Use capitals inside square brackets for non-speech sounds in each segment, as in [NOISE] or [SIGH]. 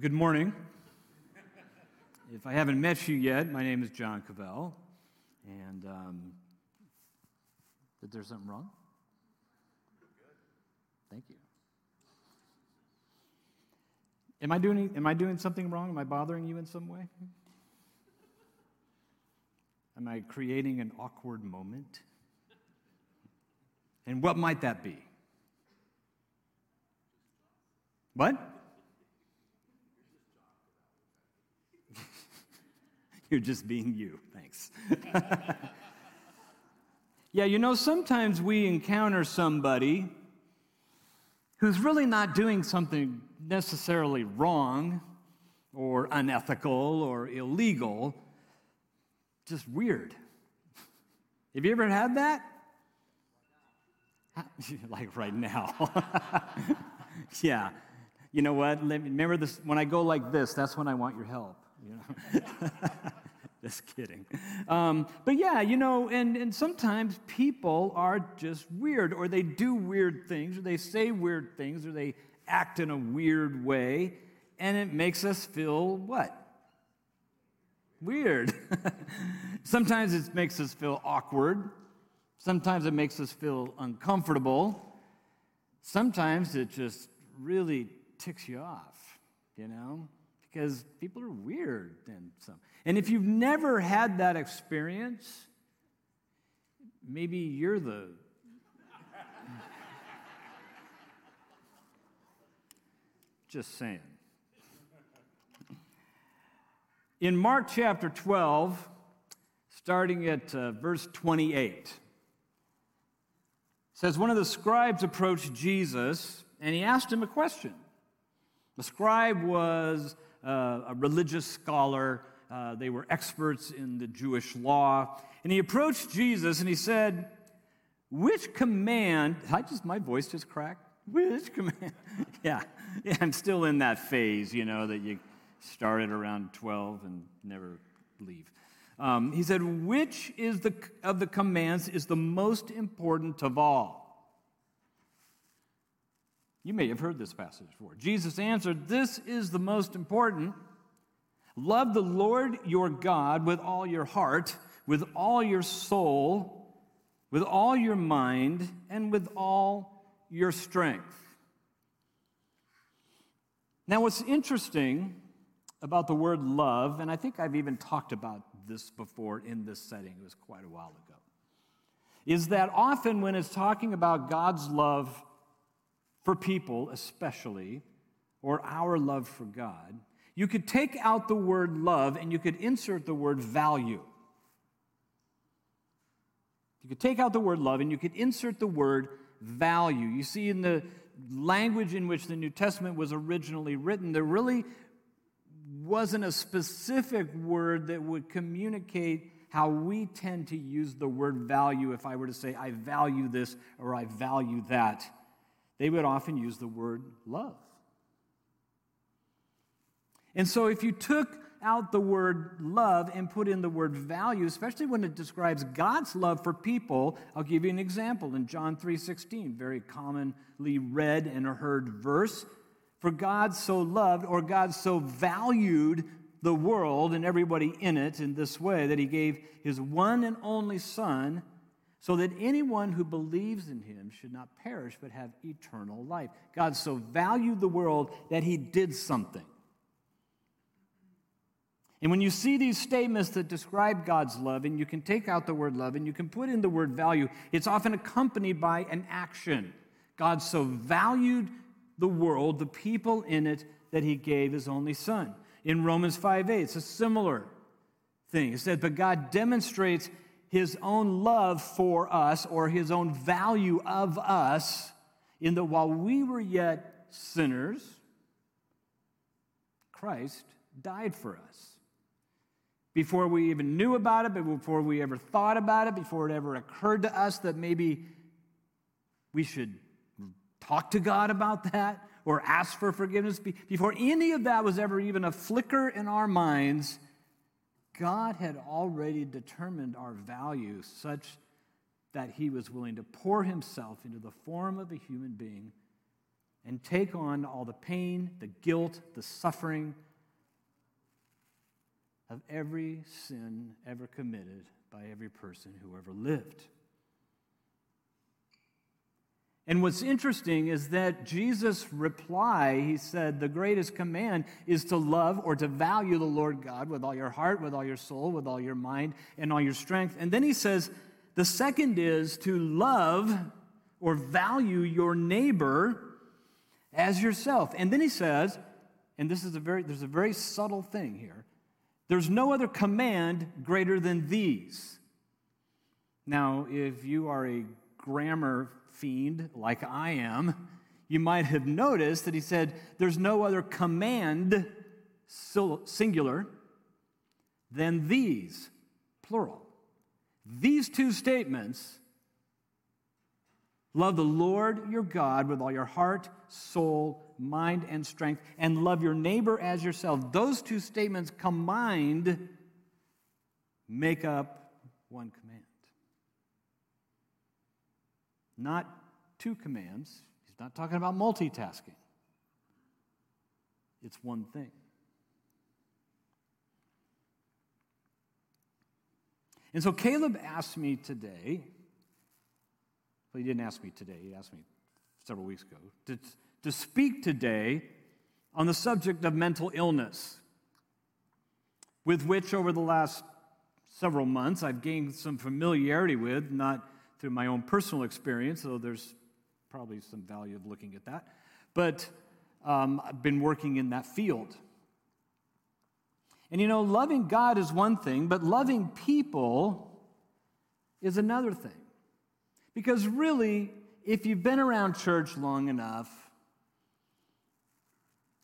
Well, good morning. if I haven't met you yet, my name is John Cavell. And um, is there something wrong? Thank you. Am I, doing, am I doing something wrong? Am I bothering you in some way? Am I creating an awkward moment? And what might that be? What? [LAUGHS] You're just being you. Thanks. [LAUGHS] yeah, you know, sometimes we encounter somebody who's really not doing something necessarily wrong or unethical or illegal, just weird. Have you ever had that? [LAUGHS] like right now. yeah. You know what? Remember this when I go like this, that's when I want your help. You know? Just kidding. Um, but yeah, you know, and, and sometimes people are just weird, or they do weird things, or they say weird things, or they act in a weird way, and it makes us feel what? Weird. [LAUGHS] sometimes it makes us feel awkward. Sometimes it makes us feel uncomfortable. Sometimes it just really ticks you off, you know? because people are weird and some. And if you've never had that experience, maybe you're the [LAUGHS] just saying. In Mark chapter 12, starting at uh, verse 28, says one of the scribes approached Jesus and he asked him a question. The scribe was uh, a religious scholar. Uh, they were experts in the Jewish law. And he approached Jesus and he said, Which command, I just, my voice just cracked. [LAUGHS] Which command? [LAUGHS] yeah, yeah, I'm still in that phase, you know, that you started around 12 and never leave. Um, he said, Which is the, of the commands is the most important of all? You may have heard this passage before. Jesus answered, This is the most important. Love the Lord your God with all your heart, with all your soul, with all your mind, and with all your strength. Now, what's interesting about the word love, and I think I've even talked about this before in this setting, it was quite a while ago, is that often when it's talking about God's love for people, especially, or our love for God, you could take out the word love and you could insert the word value. You could take out the word love and you could insert the word value. You see, in the language in which the New Testament was originally written, there really wasn't a specific word that would communicate how we tend to use the word value if I were to say, I value this or I value that they would often use the word love. And so if you took out the word love and put in the word value, especially when it describes God's love for people, I'll give you an example in John 3:16, very commonly read and heard verse. For God so loved or God so valued the world and everybody in it in this way that he gave his one and only son so that anyone who believes in him should not perish but have eternal life. God so valued the world that he did something. And when you see these statements that describe God's love, and you can take out the word love and you can put in the word value, it's often accompanied by an action. God so valued the world, the people in it, that he gave his only son. In Romans 5 8, it's a similar thing. It says, But God demonstrates his own love for us or his own value of us in that while we were yet sinners, Christ died for us. Before we even knew about it, before we ever thought about it, before it ever occurred to us that maybe we should talk to God about that or ask for forgiveness, before any of that was ever even a flicker in our minds, God had already determined our value such that he was willing to pour himself into the form of a human being and take on all the pain, the guilt, the suffering of every sin ever committed by every person who ever lived. And what's interesting is that Jesus' reply, he said, the greatest command is to love or to value the Lord God with all your heart, with all your soul, with all your mind, and all your strength. And then he says, the second is to love or value your neighbor as yourself. And then he says, and this is a very, there's a very subtle thing here. There's no other command greater than these. Now, if you are a grammar fiend like I am, you might have noticed that he said, There's no other command, singular, than these, plural. These two statements love the Lord your God with all your heart, soul, mind, and strength, and love your neighbor as yourself. Those two statements combined make up one command. not two commands. He's not talking about multitasking. It's one thing. And so Caleb asked me today, well, he didn't ask me today, he asked me several weeks ago, to, to speak today on the subject of mental illness, with which over the last several months I've gained some familiarity with, not through my own personal experience, though there's probably some value of looking at that. But um, I've been working in that field. And you know, loving God is one thing, but loving people is another thing. Because really, if you've been around church long enough,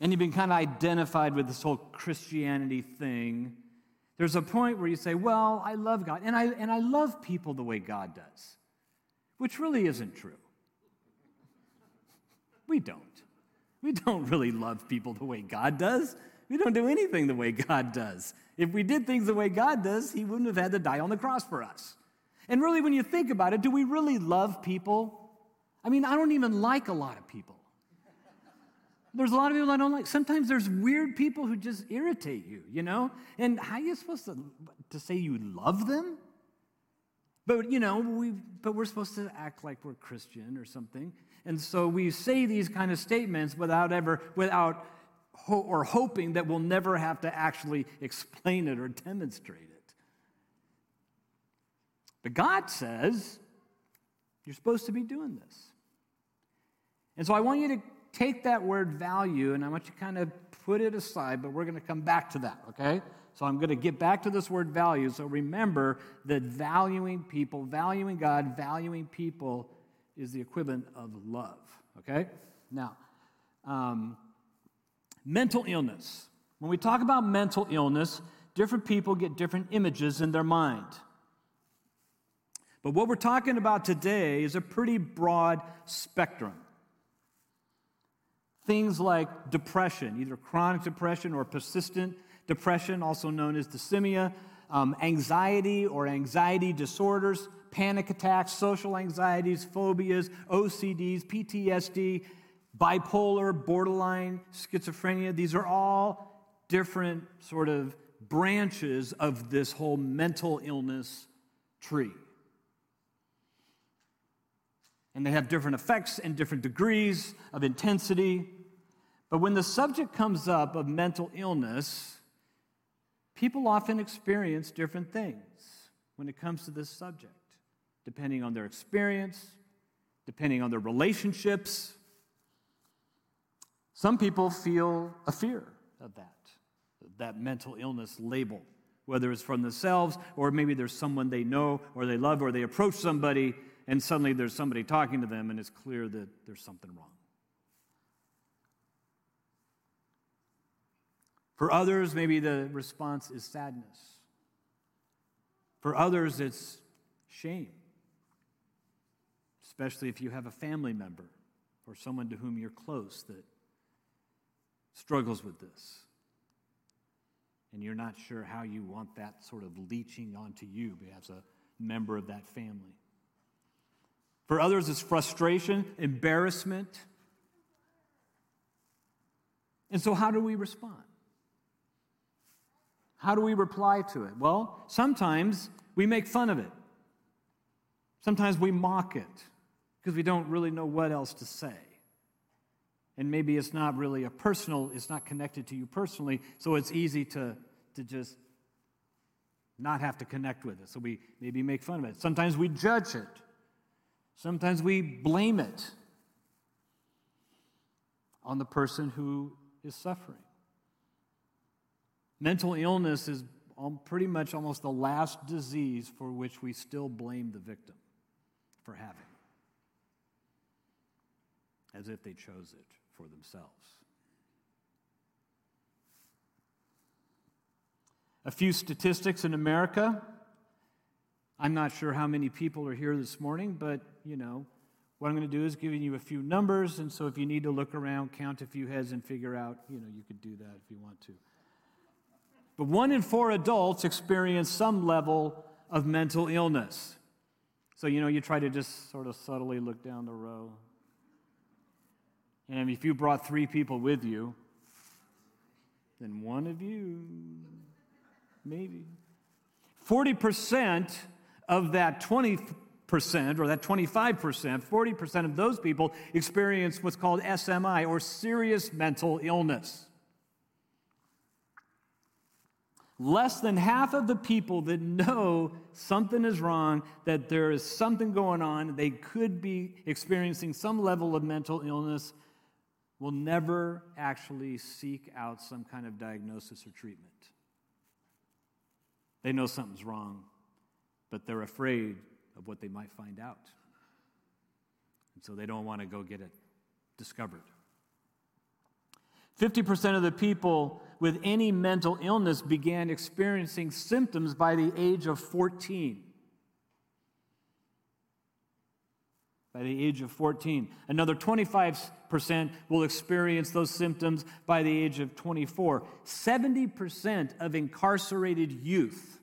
and you've been kind of identified with this whole Christianity thing, there's a point where you say, Well, I love God, and I, and I love people the way God does which really isn't true. We don't. We don't really love people the way God does. We don't do anything the way God does. If we did things the way God does, He wouldn't have had to die on the cross for us. And really, when you think about it, do we really love people? I mean, I don't even like a lot of people. There's a lot of people I don't like. Sometimes there's weird people who just irritate you, you know? And how are you supposed to, to say you love them? But you know, we but we're supposed to act like we're Christian or something. And so we say these kind of statements without ever without ho- or hoping that we'll never have to actually explain it or demonstrate it. But God says you're supposed to be doing this. And so I want you to take that word value and I want you to kind of put it aside, but we're going to come back to that, okay? So I'm going to get back to this word value. So remember that valuing people, valuing God, valuing people is the equivalent of love. Okay? Now, um, mental illness. When we talk about mental illness, different people get different images in their mind. But what we're talking about today is a pretty broad spectrum. Things like depression, either chronic depression or persistent depression, also known as dysthymia, um, anxiety or anxiety disorders, panic attacks, social anxieties, phobias, OCDs, PTSD, bipolar, borderline, schizophrenia. These are all different sort of branches of this whole mental illness tree. And they have different effects and different degrees of intensity. But when the subject comes up of mental illness, People often experience different things when it comes to this subject, depending on their experience, depending on their relationships. Some people feel a fear of that, that mental illness label, whether it's from themselves or maybe there's someone they know or they love or they approach somebody and suddenly there's somebody talking to them and it's clear that there's something wrong. For others, maybe the response is sadness. For others, it's shame, especially if you have a family member or someone to whom you're close that struggles with this. And you're not sure how you want that sort of leeching onto you as a member of that family. For others, it's frustration, embarrassment, And so, how do we respond? How do we reply to it? Well, sometimes we make fun of it. Sometimes we mock it because we don't really know what else to say. And maybe it's not really a personal, it's not connected to you personally, so it's easy to, to just not have to connect with it. So we maybe make fun of it. Sometimes we judge it. Sometimes we blame it on the person who is suffering. Mental illness is pretty much almost the last disease for which we still blame the victim for having, as if they chose it for themselves. A few statistics in America. I'm not sure how many people are here this morning, but you know, what I'm going to do is giving you a few numbers, and so if you need to look around, count a few heads, and figure out, you know, you could do that if you want to. But one in four adults experience some level of mental illness. So, you know, you try to just sort of subtly look down the row. And if you brought three people with you, then one of you, maybe. 40% of that 20% or that 25%, 40% of those people experience what's called SMI or serious mental illness. Less than half of the people that know something is wrong, that there is something going on, they could be experiencing some level of mental illness, will never actually seek out some kind of diagnosis or treatment. They know something's wrong, but they're afraid of what they might find out. And so they don't want to go get it discovered. 50% of the people with any mental illness began experiencing symptoms by the age of 14. By the age of 14. Another 25% will experience those symptoms by the age of 24. 70% of incarcerated youth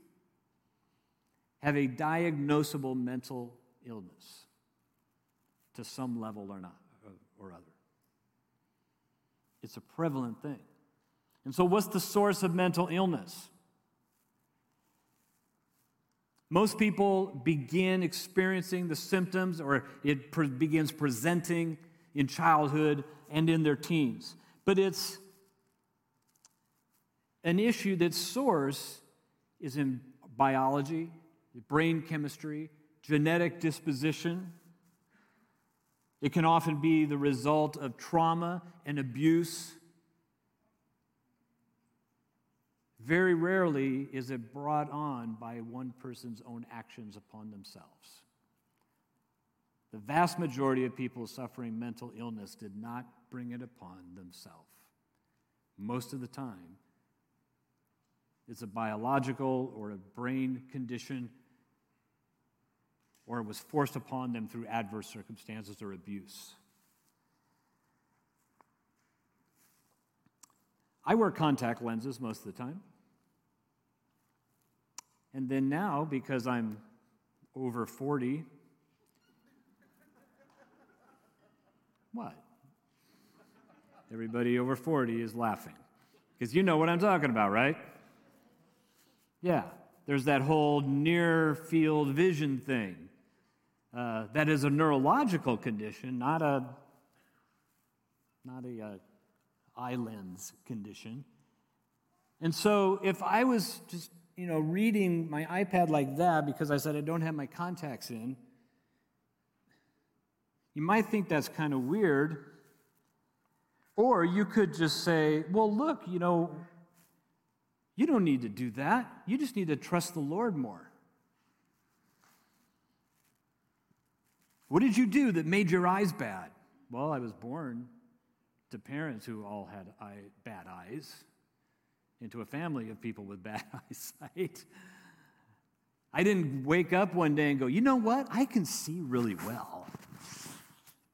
have a diagnosable mental illness to some level or not or other. It's a prevalent thing. And so, what's the source of mental illness? Most people begin experiencing the symptoms, or it pre- begins presenting in childhood and in their teens. But it's an issue that source is in biology, brain chemistry, genetic disposition. It can often be the result of trauma and abuse Very rarely is it brought on by one person's own actions upon themselves. The vast majority of people suffering mental illness did not bring it upon themselves. Most of the time, it's a biological or a brain condition, or it was forced upon them through adverse circumstances or abuse. I wear contact lenses most of the time. And then now, because I'm over 40, what? Everybody over 40 is laughing. Because you know what I'm talking about, right? Yeah, there's that whole near field vision thing. Uh, that is a neurological condition, not a not a uh, eye lens condition. And so, if I was just you know, reading my iPad like that because I said I don't have my contacts in, you might think that's kind of weird. Or you could just say, well, look, you know, you don't need to do that. You just need to trust the Lord more. What did you do that made your eyes bad? Well, I was born to parents who all had eye, bad eyes into a family of people with bad [LAUGHS] eyesight. I didn't wake up one day and go, you know what? I can see really well.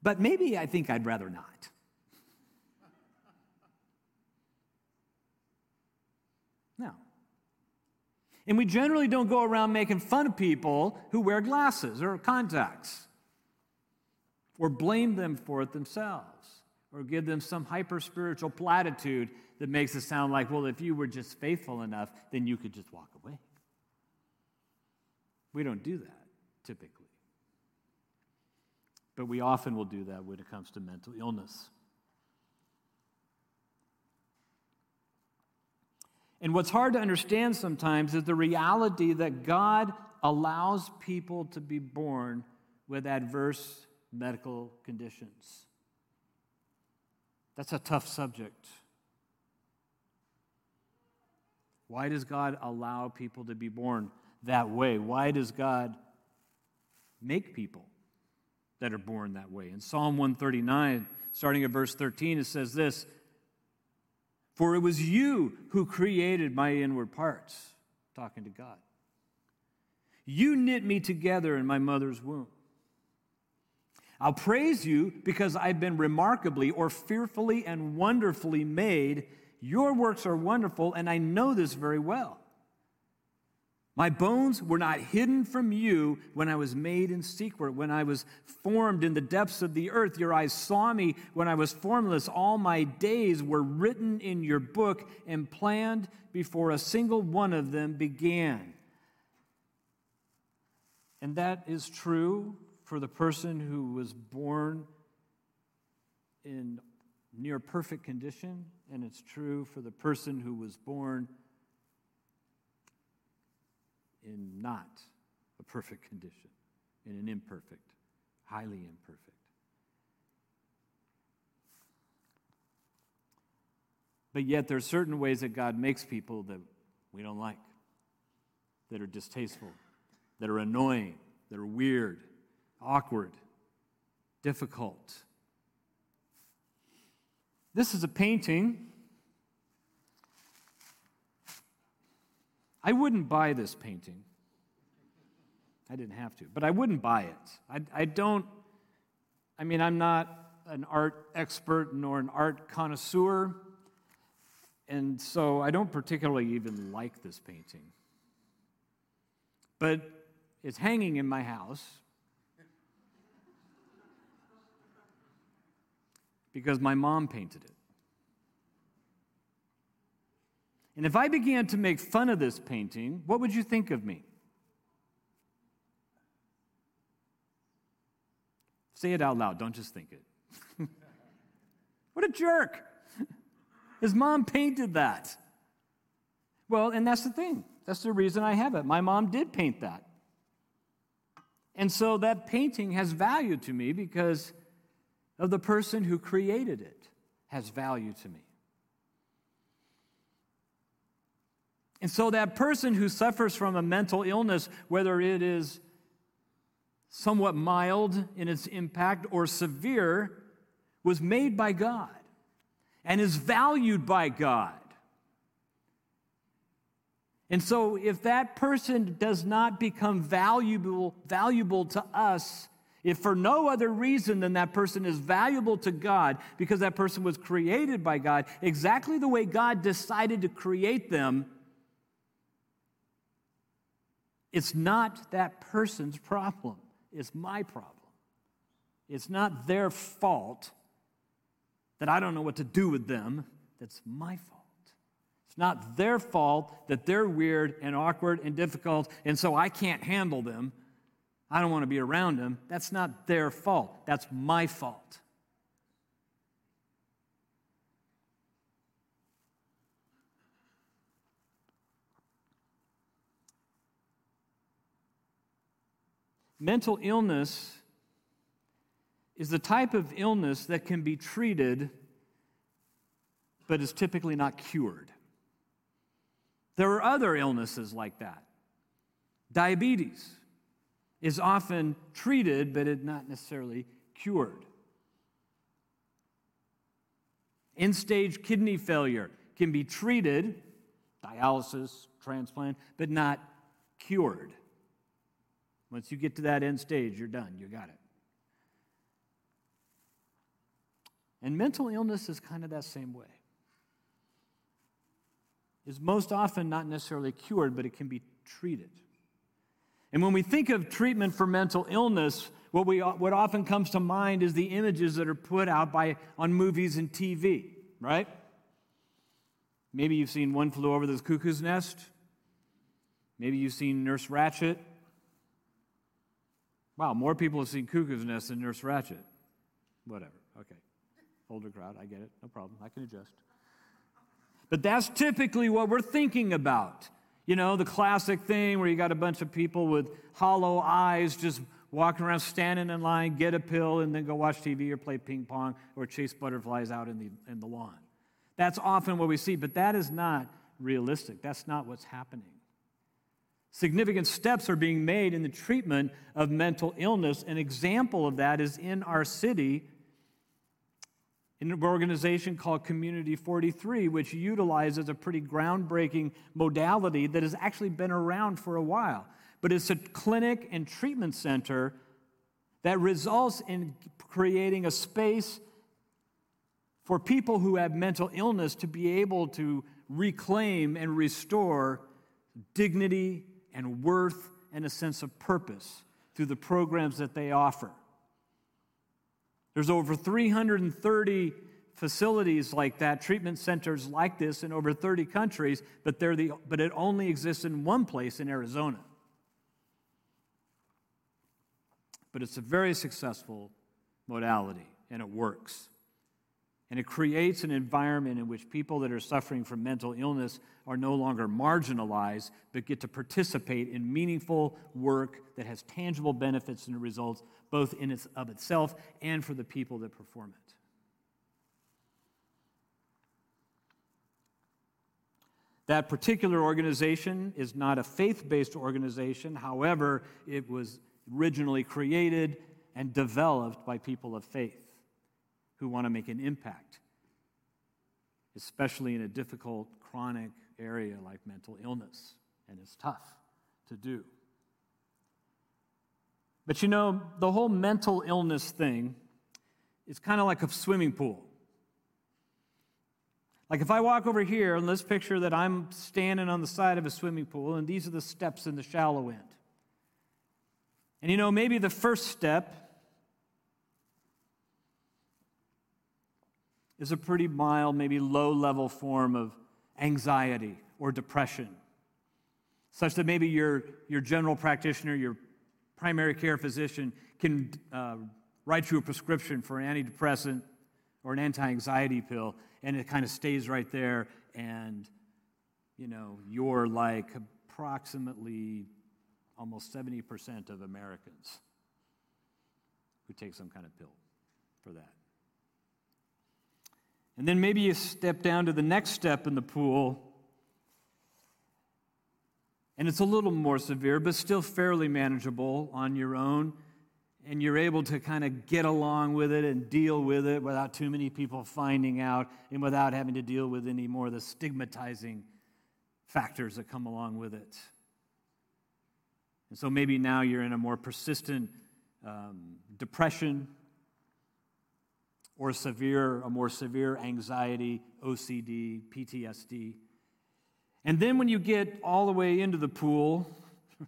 But maybe I think I'd rather not. No. And we generally don't go around making fun of people who wear glasses or contacts or blame them for it themselves. or give them some hyper spiritual platitude that makes it sound like, well, if you were just faithful enough, then you could just walk away. We don't do that typically. But we often will do that when it comes to mental illness. And what's hard to understand sometimes is the reality that God allows people to be born with adverse medical conditions. That's a tough subject. Why does God allow people to be born that way? Why does God make people that are born that way? In Psalm 139, starting at verse 13, it says this For it was you who created my inward parts, talking to God. You knit me together in my mother's womb. I'll praise you because I've been remarkably or fearfully and wonderfully made. Your works are wonderful, and I know this very well. My bones were not hidden from you when I was made in secret, when I was formed in the depths of the earth. Your eyes saw me when I was formless. All my days were written in your book and planned before a single one of them began. And that is true for the person who was born in near perfect condition, and it's true for the person who was born in not a perfect condition, in an imperfect, highly imperfect. But yet, there are certain ways that God makes people that we don't like, that are distasteful, that are annoying, that are weird, awkward, difficult. This is a painting. I wouldn't buy this painting. I didn't have to, but I wouldn't buy it. I, I don't, I mean, I'm not an art expert nor an art connoisseur, and so I don't particularly even like this painting. But it's hanging in my house because my mom painted it. And if I began to make fun of this painting, what would you think of me? Say it out loud, don't just think it. [LAUGHS] what a jerk! [LAUGHS] His mom painted that. Well, and that's the thing. That's the reason I have it. My mom did paint that. And so that painting has value to me because of the person who created it has value to me. And so that person who suffers from a mental illness, whether it is somewhat mild in its impact or severe, was made by God and is valued by God. And so if that person does not become valuable valuable to us if for no other reason than that person is valuable to God, because that person was created by God, exactly the way God decided to create them, it's not that person's problem. It's my problem. It's not their fault that I don't know what to do with them. That's my fault. It's not their fault that they're weird and awkward and difficult, and so I can't handle them. I don't want to be around them. That's not their fault. That's my fault. Mental illness is the type of illness that can be treated but is typically not cured. There are other illnesses like that. Diabetes is often treated, but it not necessarily cured. End stage kidney failure can be treated, dialysis, transplant, but not cured. Once you get to that end stage, you're done. You got it. And mental illness is kind of that same way. Is most often not necessarily cured, but it can be treated. And when we think of treatment for mental illness, what, we, what often comes to mind is the images that are put out by, on movies and TV, right? Maybe you've seen One Flew Over the Cuckoo's Nest. Maybe you've seen Nurse Ratched. Wow, more people have seen Cuckoo's Nest than Nurse Ratched. Whatever, okay. Older crowd, I get it, no problem, I can adjust. But that's typically what we're thinking about. You know, the classic thing where you got a bunch of people with hollow eyes just walking around, standing in line, get a pill, and then go watch TV or play ping pong or chase butterflies out in the, in the lawn. That's often what we see, but that is not realistic. That's not what's happening. Significant steps are being made in the treatment of mental illness. An example of that is in our city, in an organization called Community 43, which utilizes a pretty groundbreaking modality that has actually been around for a while. But it's a clinic and treatment center that results in creating a space for people who have mental illness to be able to reclaim and restore dignity and worth and a sense of purpose through the programs that they offer. There's over 330 facilities like that, treatment centers like this in over 30 countries, but, they're the, but it only exists in one place in Arizona. But it's a very successful modality, and it works. And it creates an environment in which people that are suffering from mental illness are no longer marginalized, but get to participate in meaningful work that has tangible benefits and results both in its of itself and for the people that perform it. That particular organization is not a faith based organization. However, it was originally created and developed by people of faith who want to make an impact, especially in a difficult, chronic area like mental illness. And it's tough to do. But you know, the whole mental illness thing is kind of like a swimming pool. Like if I walk over here and let's picture that I'm standing on the side of a swimming pool and these are the steps in the shallow end. And you know, maybe the first step is a pretty mild, maybe low level form of anxiety or depression, such that maybe your, your general practitioner, your primary care physician can uh, write you a prescription for an antidepressant or an anti-anxiety pill and it kind of stays right there and you know you're like approximately almost 70% of americans who take some kind of pill for that. And then maybe you step down to the next step in the pool and it's a little more severe, but still fairly manageable on your own. And you're able to kind of get along with it and deal with it without too many people finding out and without having to deal with any more of the stigmatizing factors that come along with it. And so maybe now you're in a more persistent um, depression or severe, a more severe anxiety, OCD, PTSD. And then when you get all the way into the pool, [LAUGHS]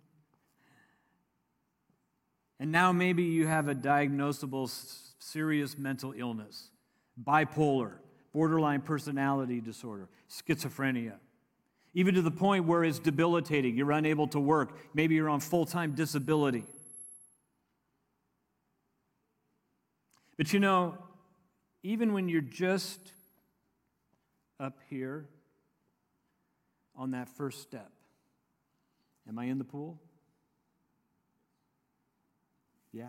and now maybe you have a diagnosable serious mental illness, bipolar, borderline personality disorder, schizophrenia, even to the point where it's debilitating. You're unable to work. Maybe you're on full time disability. But you know, even when you're just up here, on that first step. Am I in the pool? Yeah.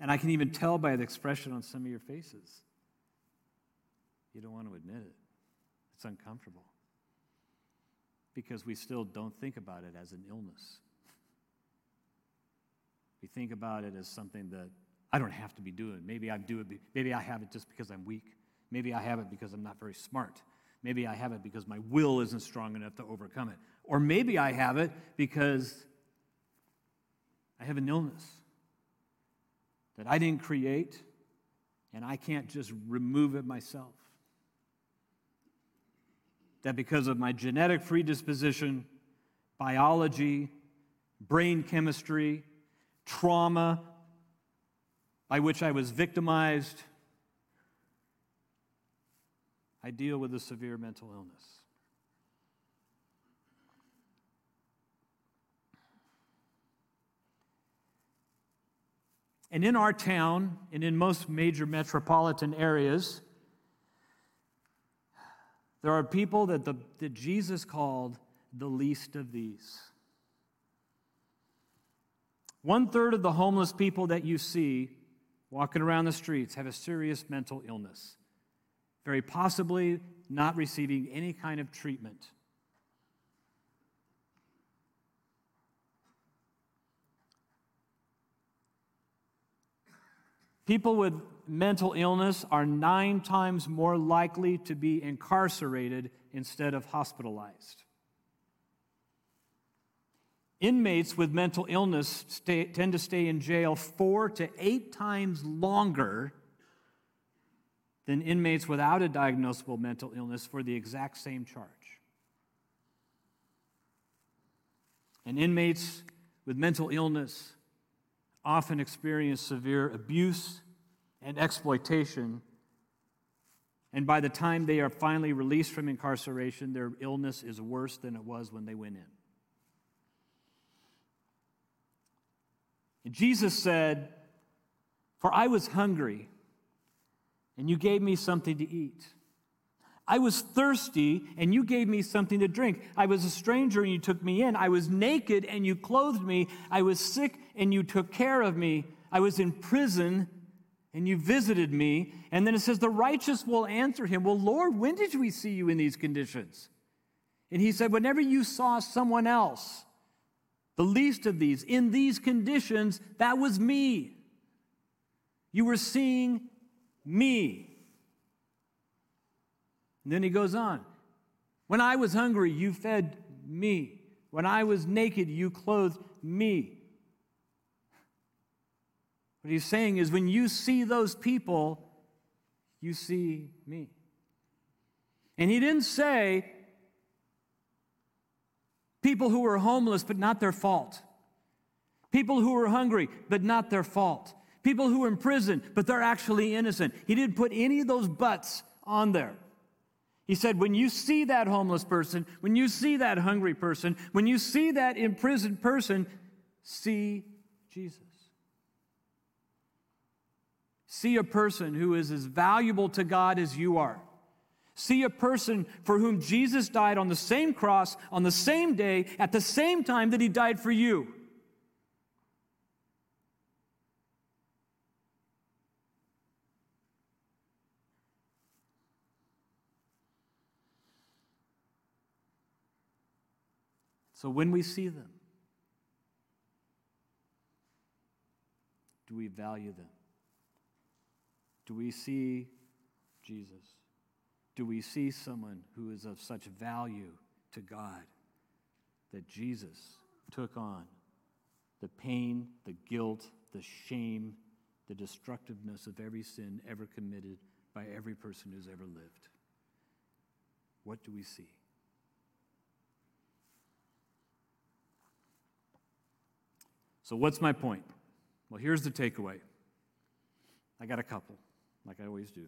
And I can even tell by the expression on some of your faces. You don't want to admit it, it's uncomfortable. Because we still don't think about it as an illness. We think about it as something that I don't have to be doing. Maybe I do it. Maybe I have it just because I'm weak. Maybe I have it because I'm not very smart. Maybe I have it because my will isn't strong enough to overcome it. Or maybe I have it because I have an illness that I didn't create and I can't just remove it myself. That because of my genetic predisposition, biology, brain chemistry, trauma by which I was victimized. I deal with a severe mental illness. And in our town and in most major metropolitan areas, there are people that, the, that Jesus called the least of these. One third of the homeless people that you see walking around the streets have a serious mental illness, very possibly not receiving any kind of treatment. People with mental illness are nine times more likely to be incarcerated instead of hospitalized. Inmates with mental illness stay, tend to stay in jail four to eight times longer than inmates without a diagnosable mental illness for the exact same charge. And inmates with mental illness often experience severe abuse and exploitation. And by the time they are finally released from incarceration, their illness is worse than it was when they went in. And Jesus said, For I was hungry, and you gave me something to eat. I was thirsty, and you gave me something to drink. I was a stranger, and you took me in. I was naked, and you clothed me. I was sick, and you took care of me. I was in prison, and you visited me. And then it says, The righteous will answer him, Well, Lord, when did we see you in these conditions? And he said, Whenever you saw someone else, the least of these, in these conditions, that was me. You were seeing me. And then he goes on When I was hungry, you fed me. When I was naked, you clothed me. What he's saying is when you see those people, you see me. And he didn't say people who were homeless, but not their fault. People who were hungry, but not their fault. People who were in prison, but they're actually innocent. He didn't put any of those buts on there. He said, when you see that homeless person, when you see that hungry person, when you see that imprisoned person, see Jesus. See a person who is as valuable to God as you are. See a person for whom Jesus died on the same cross, on the same day, at the same time that he died for you. So when we see them, do we value them? Do we see Jesus? Do we see someone who is of such value to God that Jesus took on the pain, the guilt, the shame, the destructiveness of every sin ever committed by every person who's ever lived? What do we see? So, what's my point? Well, here's the takeaway. I got a couple, like I always do.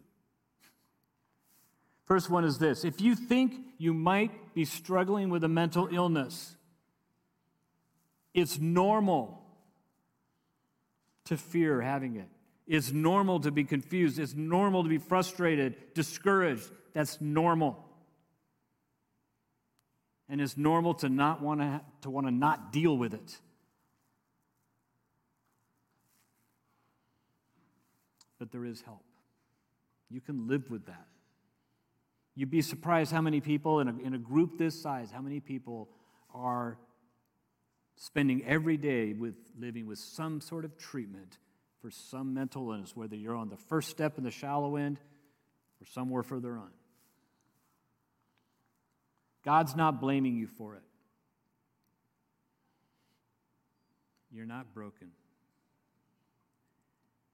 [LAUGHS] First one is this if you think you might be struggling with a mental illness, it's normal to fear having it. It's normal to be confused. It's normal to be frustrated, discouraged. That's normal. And it's normal to not want to, to want to not deal with it. But there is help. You can live with that. You'd be surprised how many people in a, in a group this size, how many people are spending every day with living with some sort of treatment for some mental illness, whether you're on the first step in the shallow end or somewhere further on. God's not blaming you for it. You're not broken.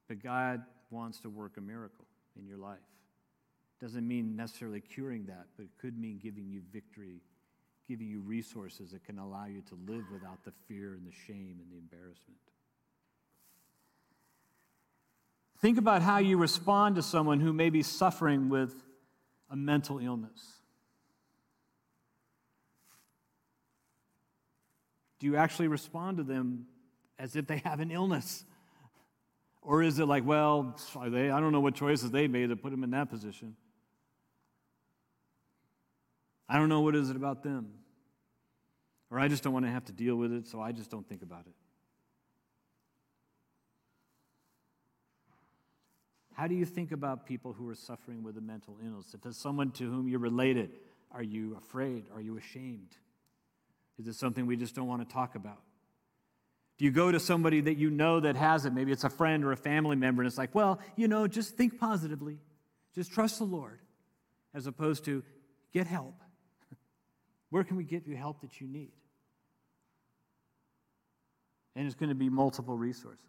But God wants to work a miracle in your life. Doesn't mean necessarily curing that, but it could mean giving you victory giving you resources that can allow you to live without the fear and the shame and the embarrassment. Think about how you respond to someone who may be suffering with a mental illness. Do you actually respond to them as if they have an illness? Or is it like, well, they, I don't know what choices they made to put them in that position? I don't know what is it about them. Or I just don't want to have to deal with it, so I just don't think about it. How do you think about people who are suffering with a mental illness? If it's someone to whom you're related, are you afraid? Are you ashamed? Is it something we just don't want to talk about? Do you go to somebody that you know that has it? Maybe it's a friend or a family member, and it's like, well, you know, just think positively. Just trust the Lord, as opposed to get help. [LAUGHS] Where can we get you help that you need? And it's going to be multiple resources.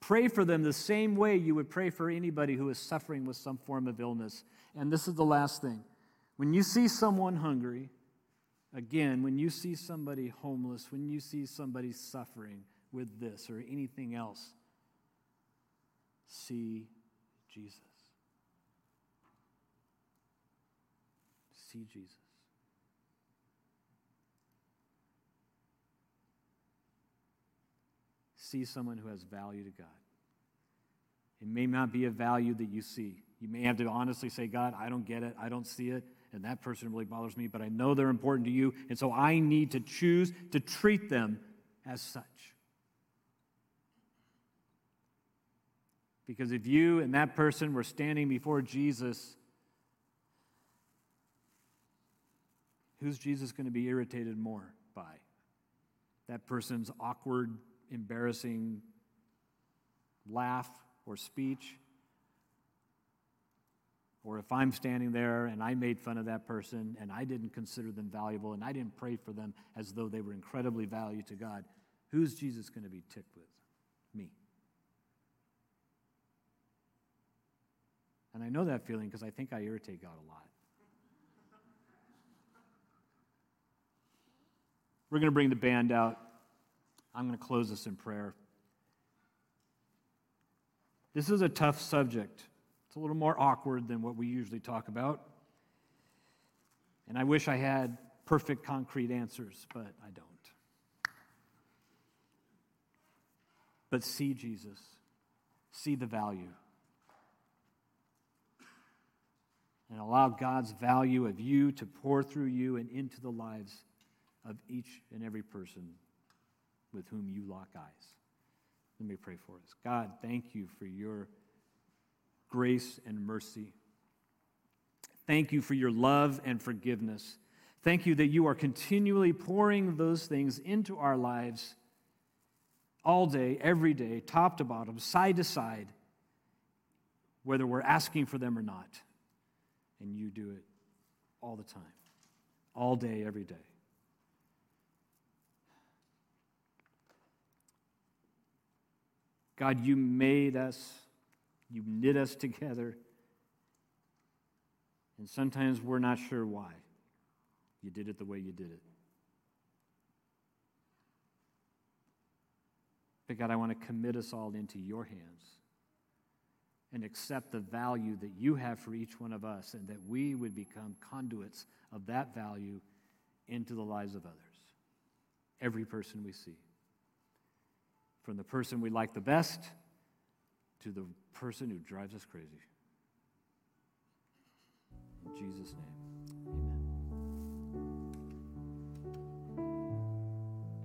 Pray for them the same way you would pray for anybody who is suffering with some form of illness. And this is the last thing. When you see someone hungry, again, when you see somebody homeless, when you see somebody suffering with this or anything else, see Jesus. See Jesus. see someone who has value to God. It may not be a value that you see. You may have to honestly say, God, I don't get it. I don't see it. And that person really bothers me, but I know they're important to you. And so I need to choose to treat them as such. Because if you and that person were standing before Jesus, who's Jesus going to be irritated more by? That person's awkward embarrassing laugh or speech. Or if I'm standing there and I made fun of that person and I didn't consider them valuable and I didn't pray for them as though they were incredibly valued to God, who's Jesus going to be ticked with? Me. And I know that feeling because I think I irritate God a lot. We're going to bring the band out. I'm going to close this in prayer. This is a tough subject. It's a little more awkward than what we usually talk about. And I wish I had perfect, concrete answers, but I don't. But see Jesus, see the value. And allow God's value of you to pour through you and into the lives of each and every person with whom you lock eyes. Let me pray for us. God, thank you for your grace and mercy. Thank you for your love and forgiveness. Thank you that you are continually pouring those things into our lives all day, every day, top to bottom, side to side, whether we're asking for them or not. And you do it all the time, all day, every day. God, you made us, you knit us together. And sometimes we're not sure why you did it the way you did it. But God, I want to commit us all into your hands and accept the value that you have for each one of us and that we would become conduits of that value into the lives of others. Every person we see from the person we like the best to the person who drives us crazy. In Jesus' name.